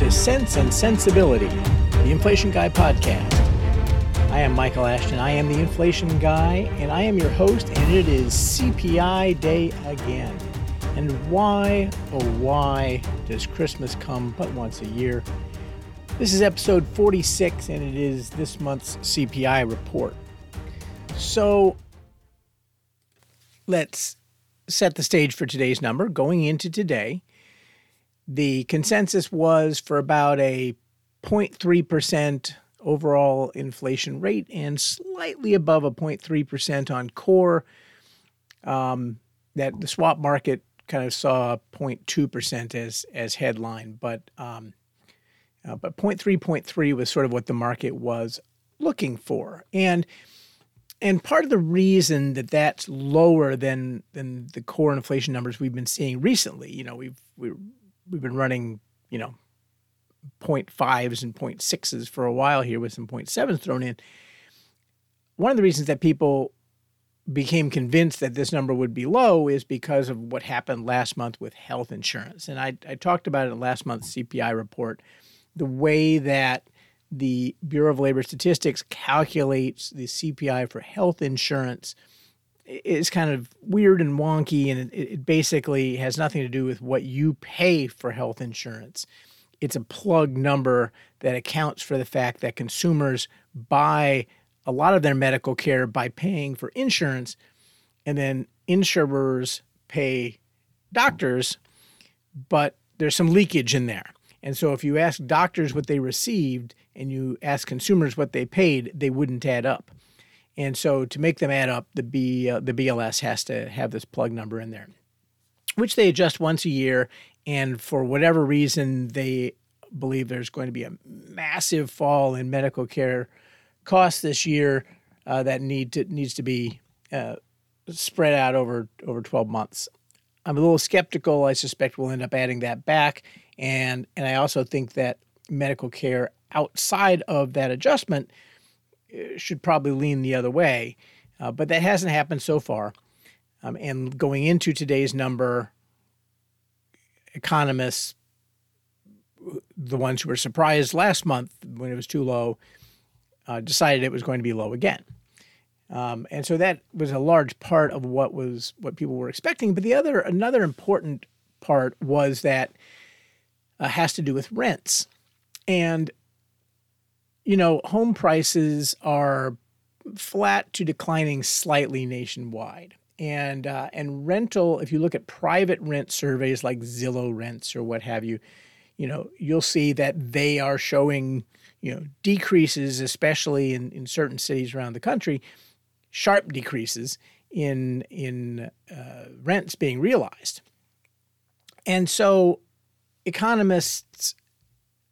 to Cents and Sensibility, the Inflation Guy podcast. I am Michael Ashton. I am the Inflation Guy, and I am your host, and it is CPI Day again. And why, oh, why does Christmas come but once a year? This is episode 46, and it is this month's CPI report. So let's set the stage for today's number. Going into today, the consensus was for about a 0.3% overall inflation rate and slightly above a 0.3% on core. Um, that the swap market kind of saw 0.2% as as headline, but um, uh, but 0.3, 0.3 was sort of what the market was looking for, and and part of the reason that that's lower than than the core inflation numbers we've been seeing recently, you know, we've we we've been running, you know, 0.5s and 0.6s for a while here with some 0.7s thrown in. One of the reasons that people became convinced that this number would be low is because of what happened last month with health insurance. And I, I talked about it in last month's CPI report, the way that the Bureau of Labor Statistics calculates the CPI for health insurance – is kind of weird and wonky, and it, it basically has nothing to do with what you pay for health insurance. It's a plug number that accounts for the fact that consumers buy a lot of their medical care by paying for insurance, and then insurers pay doctors, but there's some leakage in there. And so if you ask doctors what they received and you ask consumers what they paid, they wouldn't add up. And so to make them add up, the B uh, the BLS has to have this plug number in there, which they adjust once a year. And for whatever reason, they believe there's going to be a massive fall in medical care costs this year uh, that need to needs to be uh, spread out over over 12 months. I'm a little skeptical. I suspect we'll end up adding that back, and and I also think that medical care outside of that adjustment should probably lean the other way. Uh, but that hasn't happened so far. Um, and going into today's number, economists, the ones who were surprised last month when it was too low, uh, decided it was going to be low again. Um, and so that was a large part of what was what people were expecting. But the other another important part was that uh, has to do with rents. And you know, home prices are flat to declining slightly nationwide. And uh, and rental, if you look at private rent surveys like Zillow Rents or what have you, you know, you'll see that they are showing, you know, decreases, especially in, in certain cities around the country, sharp decreases in in uh, rents being realized. And so economists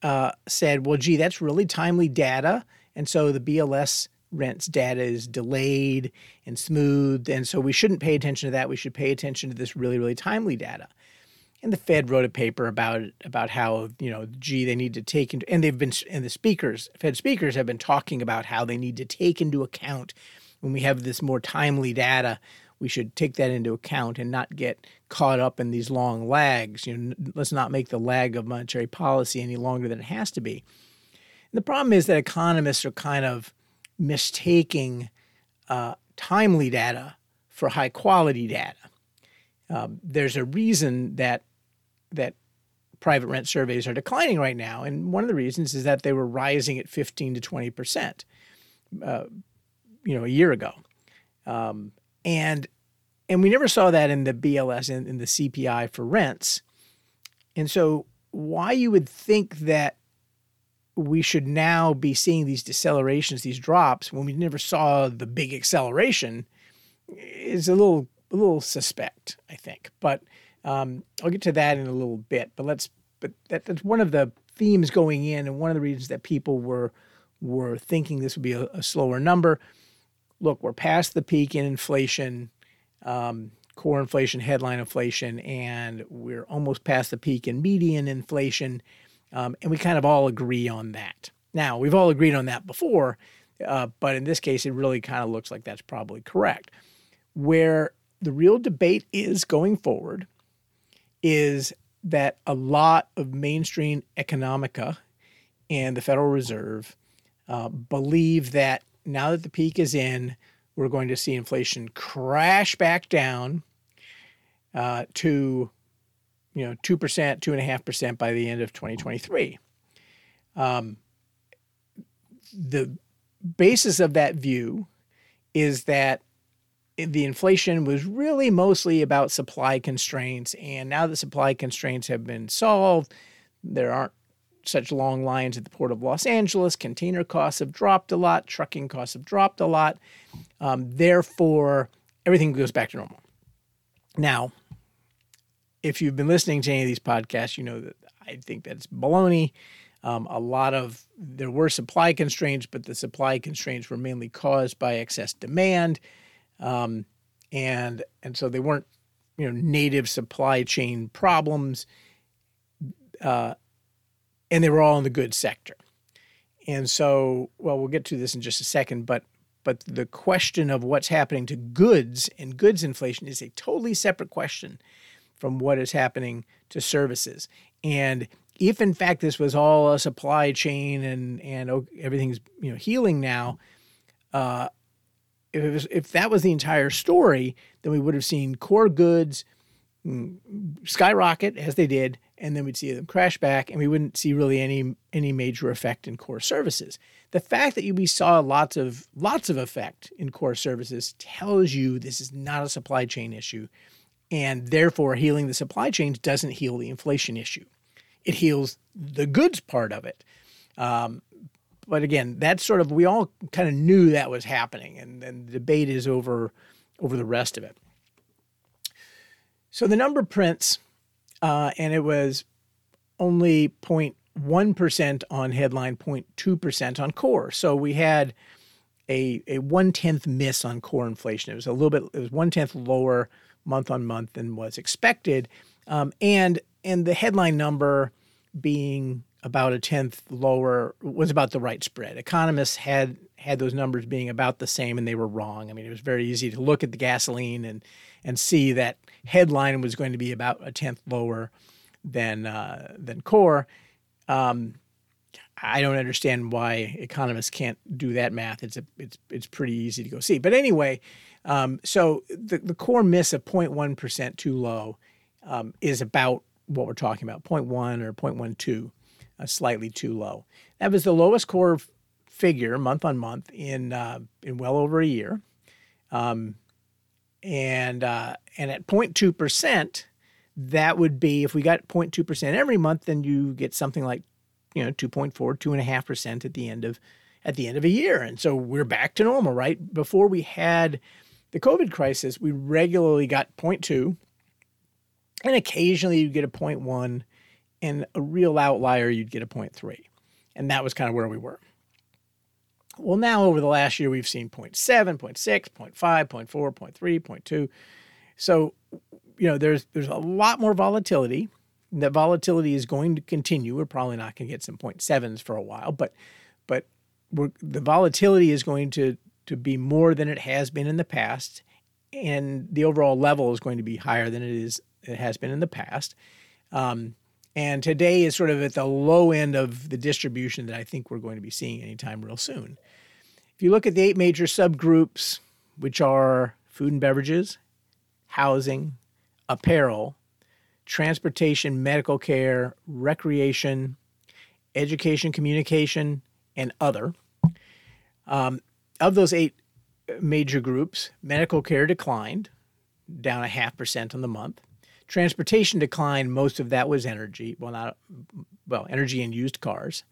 uh, said, well, gee, that's really timely data. And so the BLS rents data is delayed and smoothed. And so we shouldn't pay attention to that. We should pay attention to this really, really timely data. And the Fed wrote a paper about about how you know, gee, they need to take into and they've been and the speakers, Fed speakers, have been talking about how they need to take into account when we have this more timely data we should take that into account and not get caught up in these long lags. You know, let's not make the lag of monetary policy any longer than it has to be. And the problem is that economists are kind of mistaking uh, timely data for high quality data. Um, there's a reason that that private rent surveys are declining right now, and one of the reasons is that they were rising at 15 to 20 percent, uh, you know, a year ago. Um, and and we never saw that in the BLS in, in the CPI for rents. And so why you would think that we should now be seeing these decelerations, these drops, when we never saw the big acceleration, is a little a little suspect, I think. But um, I'll get to that in a little bit. But let's but that, that's one of the themes going in, and one of the reasons that people were were thinking this would be a, a slower number look, we're past the peak in inflation, um, core inflation, headline inflation, and we're almost past the peak in median inflation. Um, and we kind of all agree on that. Now, we've all agreed on that before, uh, but in this case, it really kind of looks like that's probably correct. Where the real debate is going forward is that a lot of mainstream economica and the Federal Reserve uh, believe that now that the peak is in, we're going to see inflation crash back down uh, to, you know, two percent, two and a half percent by the end of 2023. Um, the basis of that view is that the inflation was really mostly about supply constraints. And now the supply constraints have been solved, there aren't such long lines at the port of Los Angeles. Container costs have dropped a lot, trucking costs have dropped a lot. Um, therefore, everything goes back to normal. Now, if you've been listening to any of these podcasts, you know that I think that's baloney. Um, a lot of there were supply constraints, but the supply constraints were mainly caused by excess demand, um, and and so they weren't you know native supply chain problems, uh, and they were all in the goods sector. And so, well, we'll get to this in just a second, but but the question of what's happening to goods and goods inflation is a totally separate question from what is happening to services. And if in fact this was all a supply chain and and everything's you know healing now, uh, if was, if that was the entire story, then we would have seen core goods skyrocket as they did, and then we'd see them crash back, and we wouldn't see really any any major effect in core services. The fact that we saw lots of lots of effect in core services tells you this is not a supply chain issue, and therefore healing the supply chains doesn't heal the inflation issue it heals the goods part of it. Um, but again, that's sort of we all kind of knew that was happening, and, and the debate is over over the rest of it. So the number prints, uh, and it was only 0.1 percent on headline, 0.2 percent on core. So we had a a one tenth miss on core inflation. It was a little bit. It was one tenth lower month on month than was expected, um, and and the headline number being about a tenth lower was about the right spread. Economists had had those numbers being about the same, and they were wrong. I mean, it was very easy to look at the gasoline and and see that headline was going to be about a tenth lower than uh, than core. Um, I don't understand why economists can't do that math. It's a, it's it's pretty easy to go see. But anyway, um, so the the core miss of 0.1 percent too low um, is about what we're talking about 0.1 or 0.12, uh, slightly too low. That was the lowest core figure month on month in uh, in well over a year, um, and uh, and at 0.2 percent, that would be if we got 0.2 percent every month, then you get something like you know 2.4, two and a half percent at the end of at the end of a year, and so we're back to normal. Right before we had the COVID crisis, we regularly got 0.2 and occasionally you'd get a 0.1, and a real outlier, you'd get a 0.3. And that was kind of where we were. Well, now over the last year, we've seen 0.7, 0.6, 0.5, 0.4, 0.3, 0.2. So, you know, there's there's a lot more volatility. That volatility is going to continue. We're probably not going to get some 0.7s for a while, but but the volatility is going to to be more than it has been in the past, and the overall level is going to be higher than it is it has been in the past. Um, and today is sort of at the low end of the distribution that I think we're going to be seeing anytime real soon. If you look at the eight major subgroups, which are food and beverages, housing, apparel, transportation, medical care, recreation, education, communication, and other. Um, of those eight major groups, medical care declined, down a half percent on the month. Transportation declined. Most of that was energy. Well, not well, energy and used cars.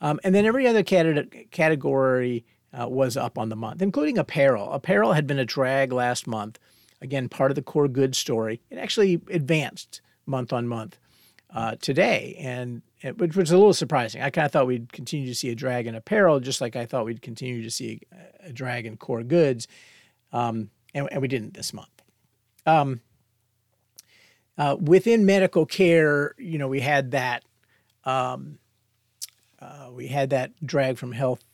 Um, and then every other category uh, was up on the month, including apparel. Apparel had been a drag last month. Again, part of the core goods story. It actually advanced month on month uh, today, and it, which was a little surprising. I kind of thought we'd continue to see a drag in apparel, just like I thought we'd continue to see a, a drag in core goods, um, and, and, we didn't this month. Um, uh, within medical care, you know, we had that um, uh, we had that drag from health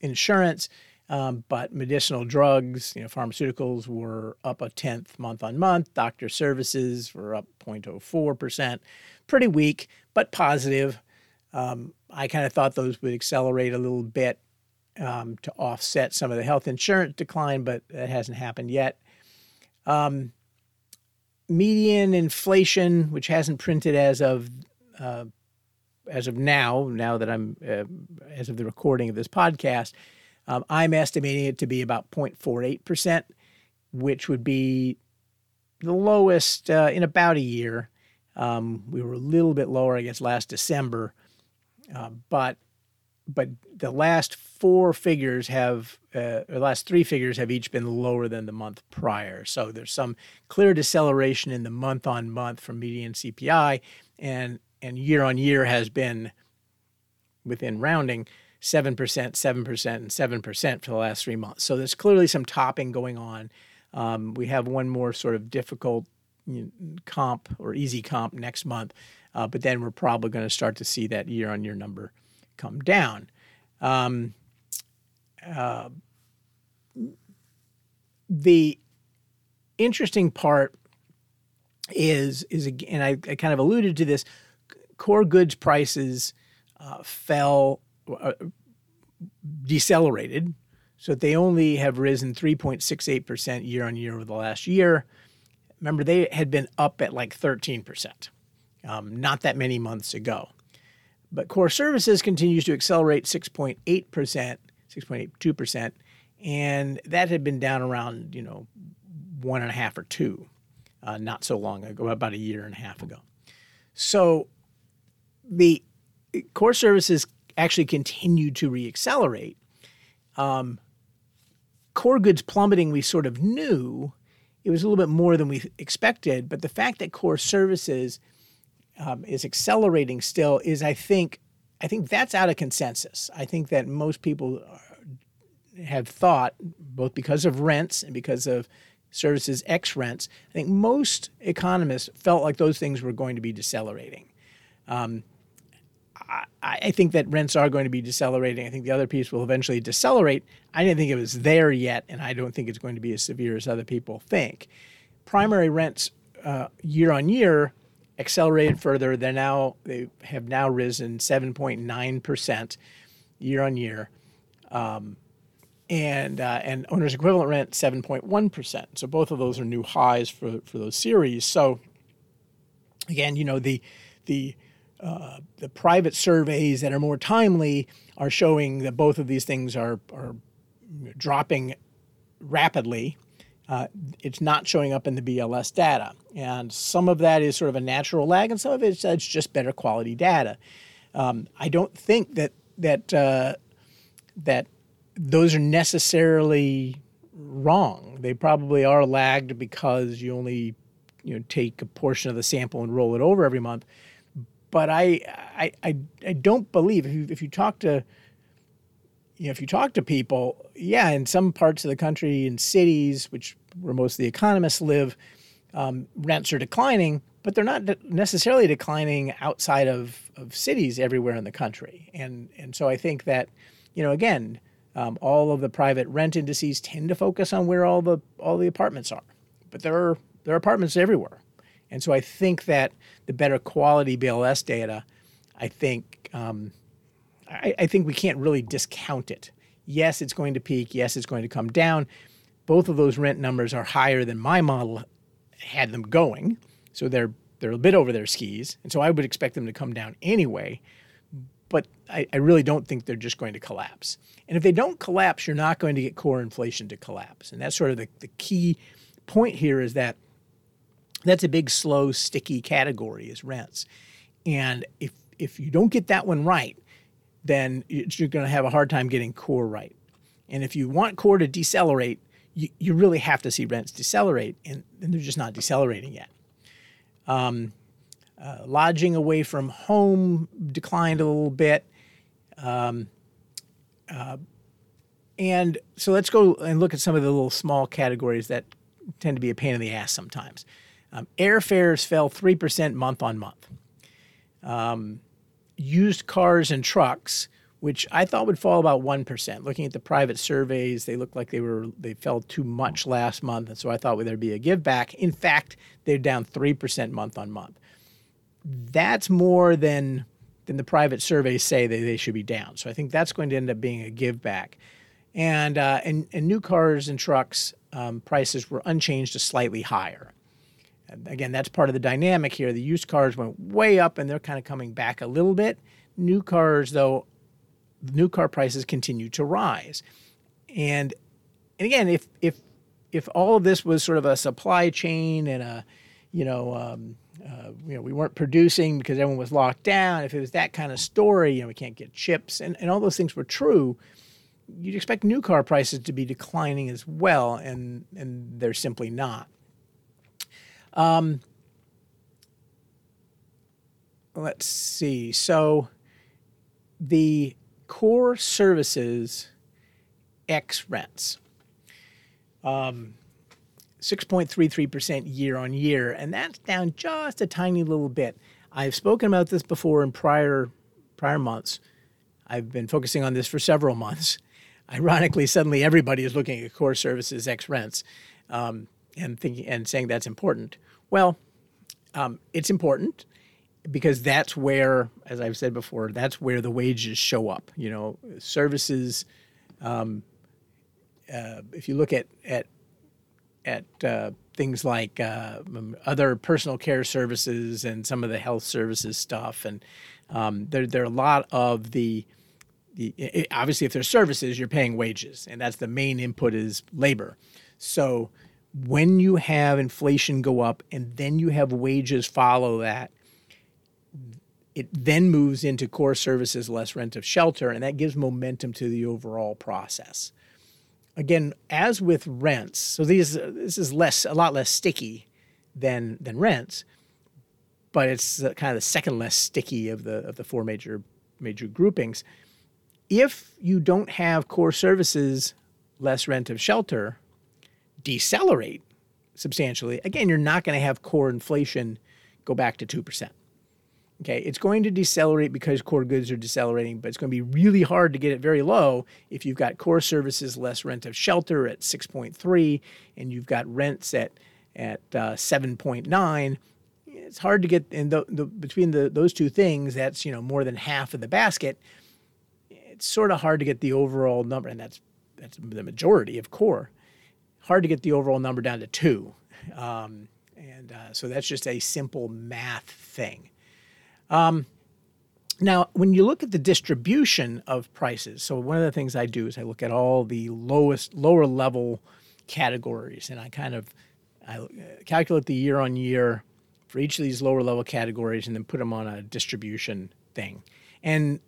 insurance, um, but medicinal drugs, you know, pharmaceuticals were up a tenth month on month. Doctor services were up 0.04 percent. pretty weak, but positive. Um, I kind of thought those would accelerate a little bit um, to offset some of the health insurance decline, but that hasn't happened yet. Um, median inflation, which hasn't printed as of uh, as of now, now that I'm uh, as of the recording of this podcast, um, I'm estimating it to be about 0.48 percent, which would be the lowest uh, in about a year. Um, we were a little bit lower, I guess, last December, uh, but but the last four figures have, uh, the last three figures have each been lower than the month prior. So there's some clear deceleration in the month on month from median CPI, and and year on year has been within rounding. 7%, 7%, and 7% for the last three months. So there's clearly some topping going on. Um, we have one more sort of difficult you know, comp or easy comp next month, uh, but then we're probably going to start to see that year on year number come down. Um, uh, the interesting part is is and I, I, kind of alluded to this. Core goods prices uh, fell, uh, decelerated, so they only have risen 3.68 percent year on year over the last year. Remember, they had been up at like 13 percent um, not that many months ago. But core services continues to accelerate 6.8%, 6.82%, and that had been down around, you know, one and a half or two uh, not so long ago, about a year and a half ago. So the core services actually continued to reaccelerate. Um, core goods plummeting, we sort of knew. It was a little bit more than we expected, but the fact that core services um, is accelerating still is I think I think that's out of consensus. I think that most people have thought both because of rents and because of services X rents. I think most economists felt like those things were going to be decelerating. Um, I, I, think that rents are going to be decelerating. I think the other piece will eventually decelerate. I didn't think it was there yet, and I don't think it's going to be as severe as other people think. Primary rents uh, year on year accelerated further. They're now they have now risen 7.9 percent year on year, um, and uh, and owners equivalent rent 7.1 percent. So both of those are new highs for for those series. So again, you know the the the private surveys that are more timely are showing that both of these things are are dropping rapidly uh, it's not showing up in the BLS data. And some of that is sort of a natural lag, and some of it's, it's just better quality data. Um, I don't think that that uh, that those are necessarily wrong. They probably are lagged because you only you know take a portion of the sample and roll it over every month. But I I I, I don't believe if you if you talk to you know, if you talk to people, yeah, in some parts of the country, in cities, which where most of the economists live, um, rents are declining, but they're not necessarily declining outside of, of cities everywhere in the country. And and so I think that, you know, again, um, all of the private rent indices tend to focus on where all the all the apartments are, but there are there are apartments everywhere. And so I think that the better quality BLS data, I think um, I, I think we can't really discount it. Yes, it's going to peak. Yes, it's going to come down. Both of those rent numbers are higher than my model had them going. So they're they're a bit over their skis. And so I would expect them to come down anyway. But I, I, really don't think they're just going to collapse. And if they don't collapse, you're not going to get core inflation to collapse. And that's sort of the, the key point here is that that's a big, slow, sticky category is rents. And if if you don't get that one right, then you're going to have a hard time getting core right. And if you want core to decelerate, you, you really have to see rents decelerate, and, and they're just not decelerating yet. Um, uh, lodging away from home declined a little bit. Um, uh, and so let's go and look at some of the little small categories that tend to be a pain in the ass sometimes. Um, airfares fell 3% month on month. Um, used cars and trucks, which I thought would fall about 1%. Looking at the private surveys, they looked like they were they fell too much last month, and so I thought there'd be a give back. In fact, they're down 3% month on month. that's more than than the private surveys say that they should be down. So I think that's going to end up being a give back. And uh, and, and new cars and trucks um, prices were unchanged to slightly higher. Again, that's part of the dynamic here. The used cars went way up, and they're kind of coming back a little bit. New cars, though, new car prices continue to rise. And and again, if if if all of this was sort of a supply chain and a you know um, uh, you know we weren't producing because everyone was locked down, if it was that kind of story, you know we can't get chips and, and all those things were true, you'd expect new car prices to be declining as well, and and they're simply not. Um, let's see. So the core services X rents. Um, 6.33% year on year, and that's down just a tiny little bit. I've spoken about this before in prior prior months. I've been focusing on this for several months. Ironically, suddenly everybody is looking at core services X rents um, and thinking and saying that's important. Well, um, it's important because that's where, as I've said before, that's where the wages show up. You know, services. Um, uh, if you look at at at uh, things like uh, other personal care services and some of the health services stuff, and um, there there are a lot of the, the it, obviously if there's services, you're paying wages, and that's the main input is labor. So when you have inflation go up and then you have wages follow that, it then moves into core services less rent of shelter, and that gives momentum to the overall process. Again, as with rents, so these this is less a lot less sticky than than rents, but it's kind of the second less sticky of the of the four major major groupings. If you don't have core services less rent of shelter decelerate substantially, again, you're not going to have core inflation go back to 2%. Okay, it's going to decelerate because core goods are decelerating, but it's going to be really hard to get it very low if you've got core services less rent of shelter at 6.3 and you've got rents at at uh, 7.9. It's hard to get in the, the between the, those two things. That's you know more than half of the basket. It's sort of hard to get the overall number, and that's that's the majority of core. Hard to get the overall number down to two, um, and uh, so that's just a simple math thing. Um, now, when you look at the distribution of prices, so one of the things I do is I look at all the lowest, lower level categories, and I kind of I uh, calculate the year on year for each of these lower level categories, and then put them on a distribution thing. And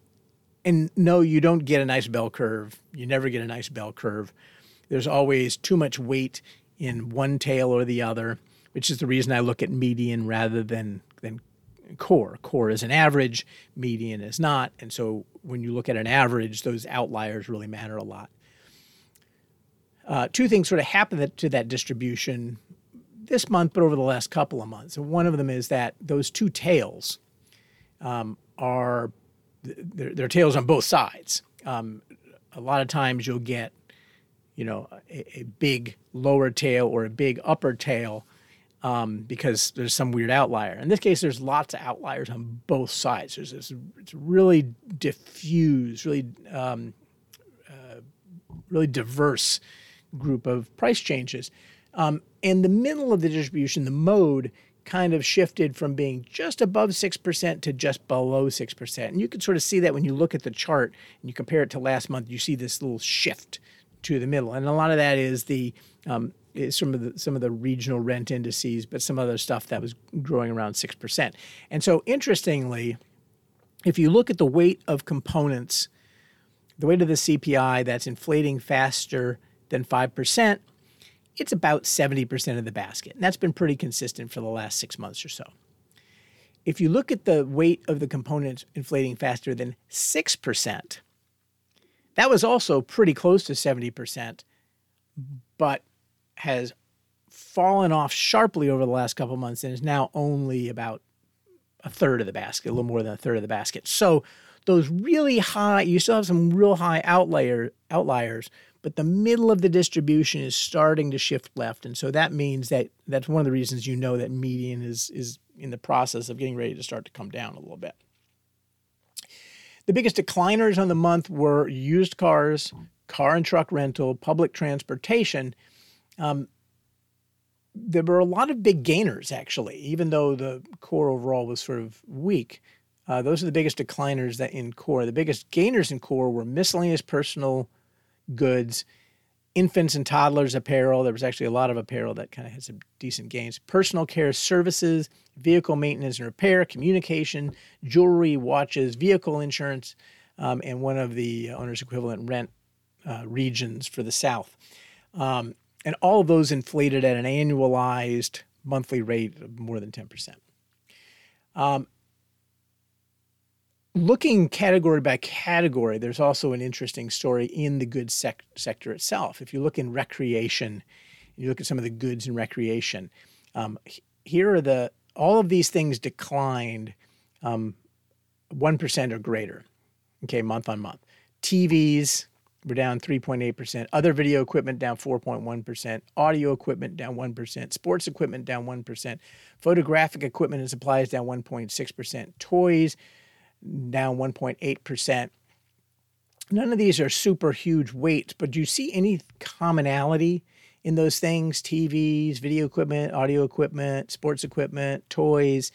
and no, you don't get a nice bell curve. You never get a nice bell curve. There's always too much weight in one tail or the other, which is the reason I look at median rather than than core. Core is an average, median is not. And so when you look at an average, those outliers really matter a lot. Uh, two things sort of happen to that distribution this month, but over the last couple of months. And one of them is that those two tails um, are they're, they're, tails on both sides. Um, a lot of times you'll get, you know, a, a, big lower tail or a big upper tail um, because there's some weird outlier. In this case, there's lots of outliers on both sides. There's this it's really diffuse, really um, uh, really diverse group of price changes. Um, and the middle of the distribution, the mode, kind of shifted from being just above 6% to just below 6%. And you can sort of see that when you look at the chart and you compare it to last month, you see this little shift to the middle. And a lot of that is the um, some of the some of the regional rent indices, but some other stuff that was growing around six percent. And so, interestingly, if you look at the weight of components, the weight of the CPI that's inflating faster than five percent, it's about seventy percent of the basket, and that's been pretty consistent for the last six months or so. If you look at the weight of the components inflating faster than six percent, that was also pretty close to seventy percent, but has fallen off sharply over the last couple months and is now only about a third of the basket, a little more than a third of the basket. So those really high, you still have some real high outlier outliers, but the middle of the distribution is starting to shift left. And so that means that that's one of the reasons you know that median is, is in the process of getting ready to start to come down a little bit. The biggest decliners on the month were used cars, car and truck rental, public transportation. Um, there were a lot of big gainers, actually, even though the core overall was sort of weak. Uh, those are the biggest decliners that in core. The biggest gainers in core were miscellaneous personal goods, infants and toddlers apparel. There was actually a lot of apparel that kind of had some decent gains. Personal care services, vehicle maintenance and repair, communication, jewelry, watches, vehicle insurance, um, and one of the owner's equivalent rent uh, regions for the South. Um, and all of those inflated at an annualized monthly rate of more than 10%. Um, looking category by category, there's also an interesting story in the goods sec- sector itself. If you look in recreation, you look at some of the goods in recreation. Um, here are the all of these things declined um, one or greater. Okay, month on month. TVs were down 3.8%. Other video equipment down 4.1%. Audio equipment down 1%. Sports equipment down 1%. Photographic equipment and supplies down 1.6%. Toys down 1.8%. None of these are super huge weights, but do you see any commonality in those things? TVs, video equipment, audio equipment, sports equipment, toys.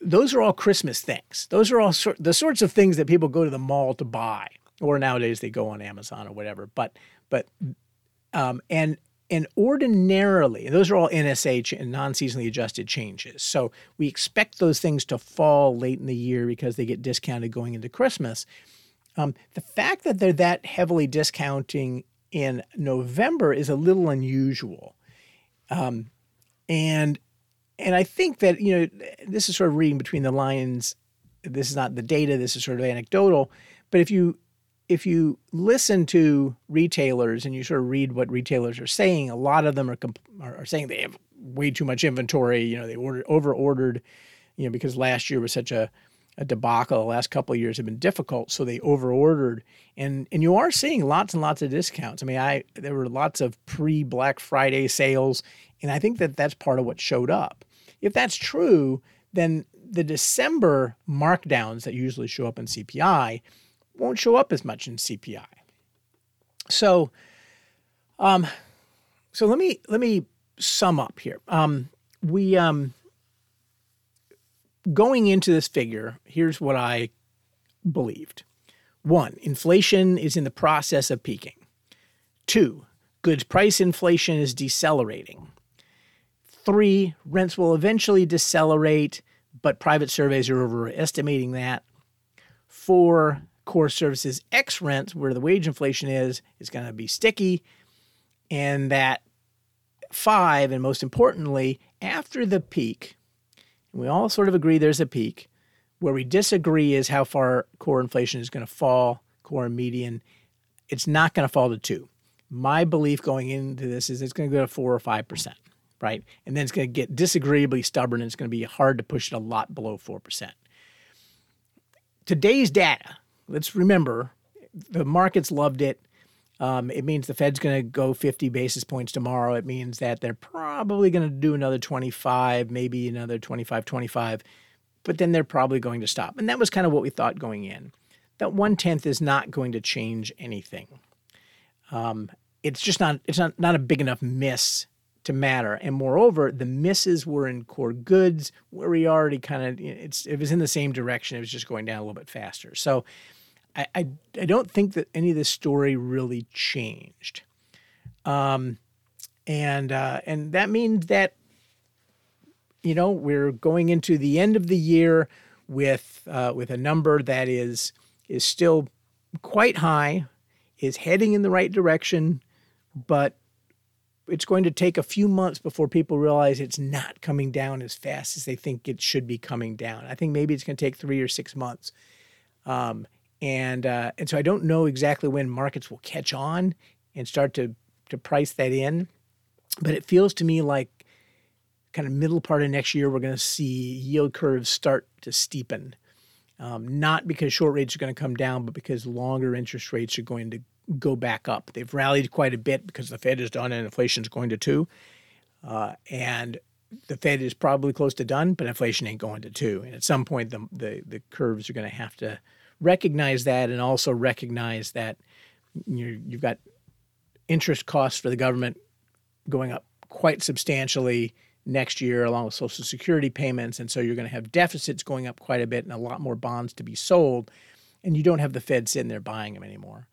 Those are all Christmas things. Those are all sort, the sorts of things that people go to the mall to buy, or nowadays they go on Amazon or whatever. But but um, and and ordinarily, those are all NSA and non seasonally adjusted changes. So we expect those things to fall late in the year because they get discounted going into Christmas. Um, the fact that they're that heavily discounting in November is a little unusual. Um, and and I think that, you know, this is sort of reading between the lines. This is not the data, this is sort of anecdotal. But if you if you listen to retailers and you sort of read what retailers are saying, a lot of them are are saying they have way too much inventory. You know, they ordered over ordered, you know, because last year was such a a debacle. The last couple of years have been difficult, so they over ordered, and and you are seeing lots and lots of discounts. I mean, I there were lots of pre Black Friday sales, and I think that that's part of what showed up. If that's true, then the December markdowns that usually show up in CPI won't show up as much in CPI. So, um, so let me let me sum up here. Um, we um, going into this figure, here's what I believed. One, inflation is in the process of peaking. Two, goods price inflation is decelerating. Three, rents will eventually decelerate, but private surveys are overestimating that. Four, core services X rents, where the wage inflation is, is going to be sticky. And that five, and most importantly, after the peak, and we all sort of agree there's a peak, where we disagree is how far core inflation is going to fall, core median. It's not going to fall to two. My belief going into this is it's going to go to four or five percent, right? And then it's going to get disagreeably stubborn and it's going to be hard to push it a lot below four percent. Today's data let's remember the markets loved it. Um, it means the Fed's going to go 50 basis points tomorrow. It means that they're probably going to do another 25, maybe another 25, 25, but then they're probably going to stop. And that was kind of what we thought going in. That one tenth is not going to change anything. Um, it's just not it's not not a big enough miss to matter. And moreover, the misses were in core goods where we already kind of it's it was in the same direction. It was just going down a little bit faster. So I I, I don't think that any of this story really changed. Um, and uh, and that means that you know we're going into the end of the year with uh, with a number that is is still quite high, is heading in the right direction, but it's going to take a few months before people realize it's not coming down as fast as they think it should be coming down. I think maybe it's going to take three or six months. Um, and uh, and so I don't know exactly when markets will catch on and start to to price that in, but it feels to me like kind of middle part of next year we're going to see yield curves start to steepen. um, not because short rates are going to come down, but because longer interest rates are going to go back up. They've rallied quite a bit because the Fed is done and inflation is going to two. Uh, and the Fed is probably close to done, but inflation ain't going to two. And at some point, the the, the curves are going to have to recognize that, and also recognize that you you've got interest costs for the government going up quite substantially next year, along with Social Security payments, and so you're going to have deficits going up quite a bit, and a lot more bonds to be sold, and you don't have the Fed sitting there buying them anymore,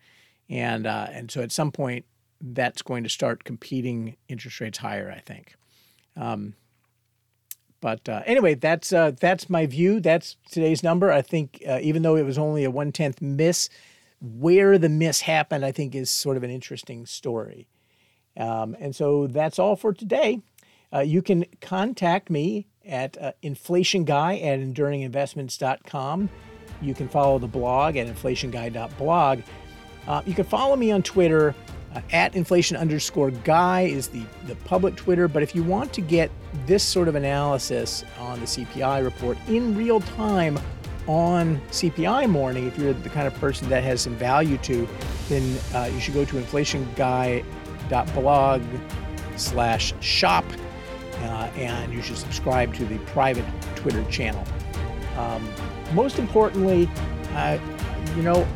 and uh, and so at some point that's going to start competing interest rates higher, I think. Um, but uh, anyway, that's uh, that's my view. That's today's number. I think uh, even though it was only a one tenth miss, where the miss happened, I think, is sort of an interesting story. Um, and so that's all for today. Uh, you can contact me at uh, inflationguy at enduringinvestments.com. You can follow the blog at inflationguy.blog. Uh, you can follow me on Twitter uh, at inflation underscore guy is the, the public Twitter. But if you want to get this sort of analysis on the CPI report in real time on CPI morning, if you're the kind of person that has some value to, then uh, you should go to inflationguy.blog slash shop uh, and you should subscribe to the private Twitter channel. Um, most importantly, uh, you know,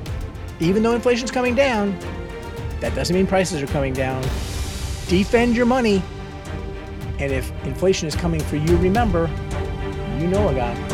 even though inflation's coming down, that doesn't mean prices are coming down. Defend your money. And if inflation is coming for you, remember, you know a guy.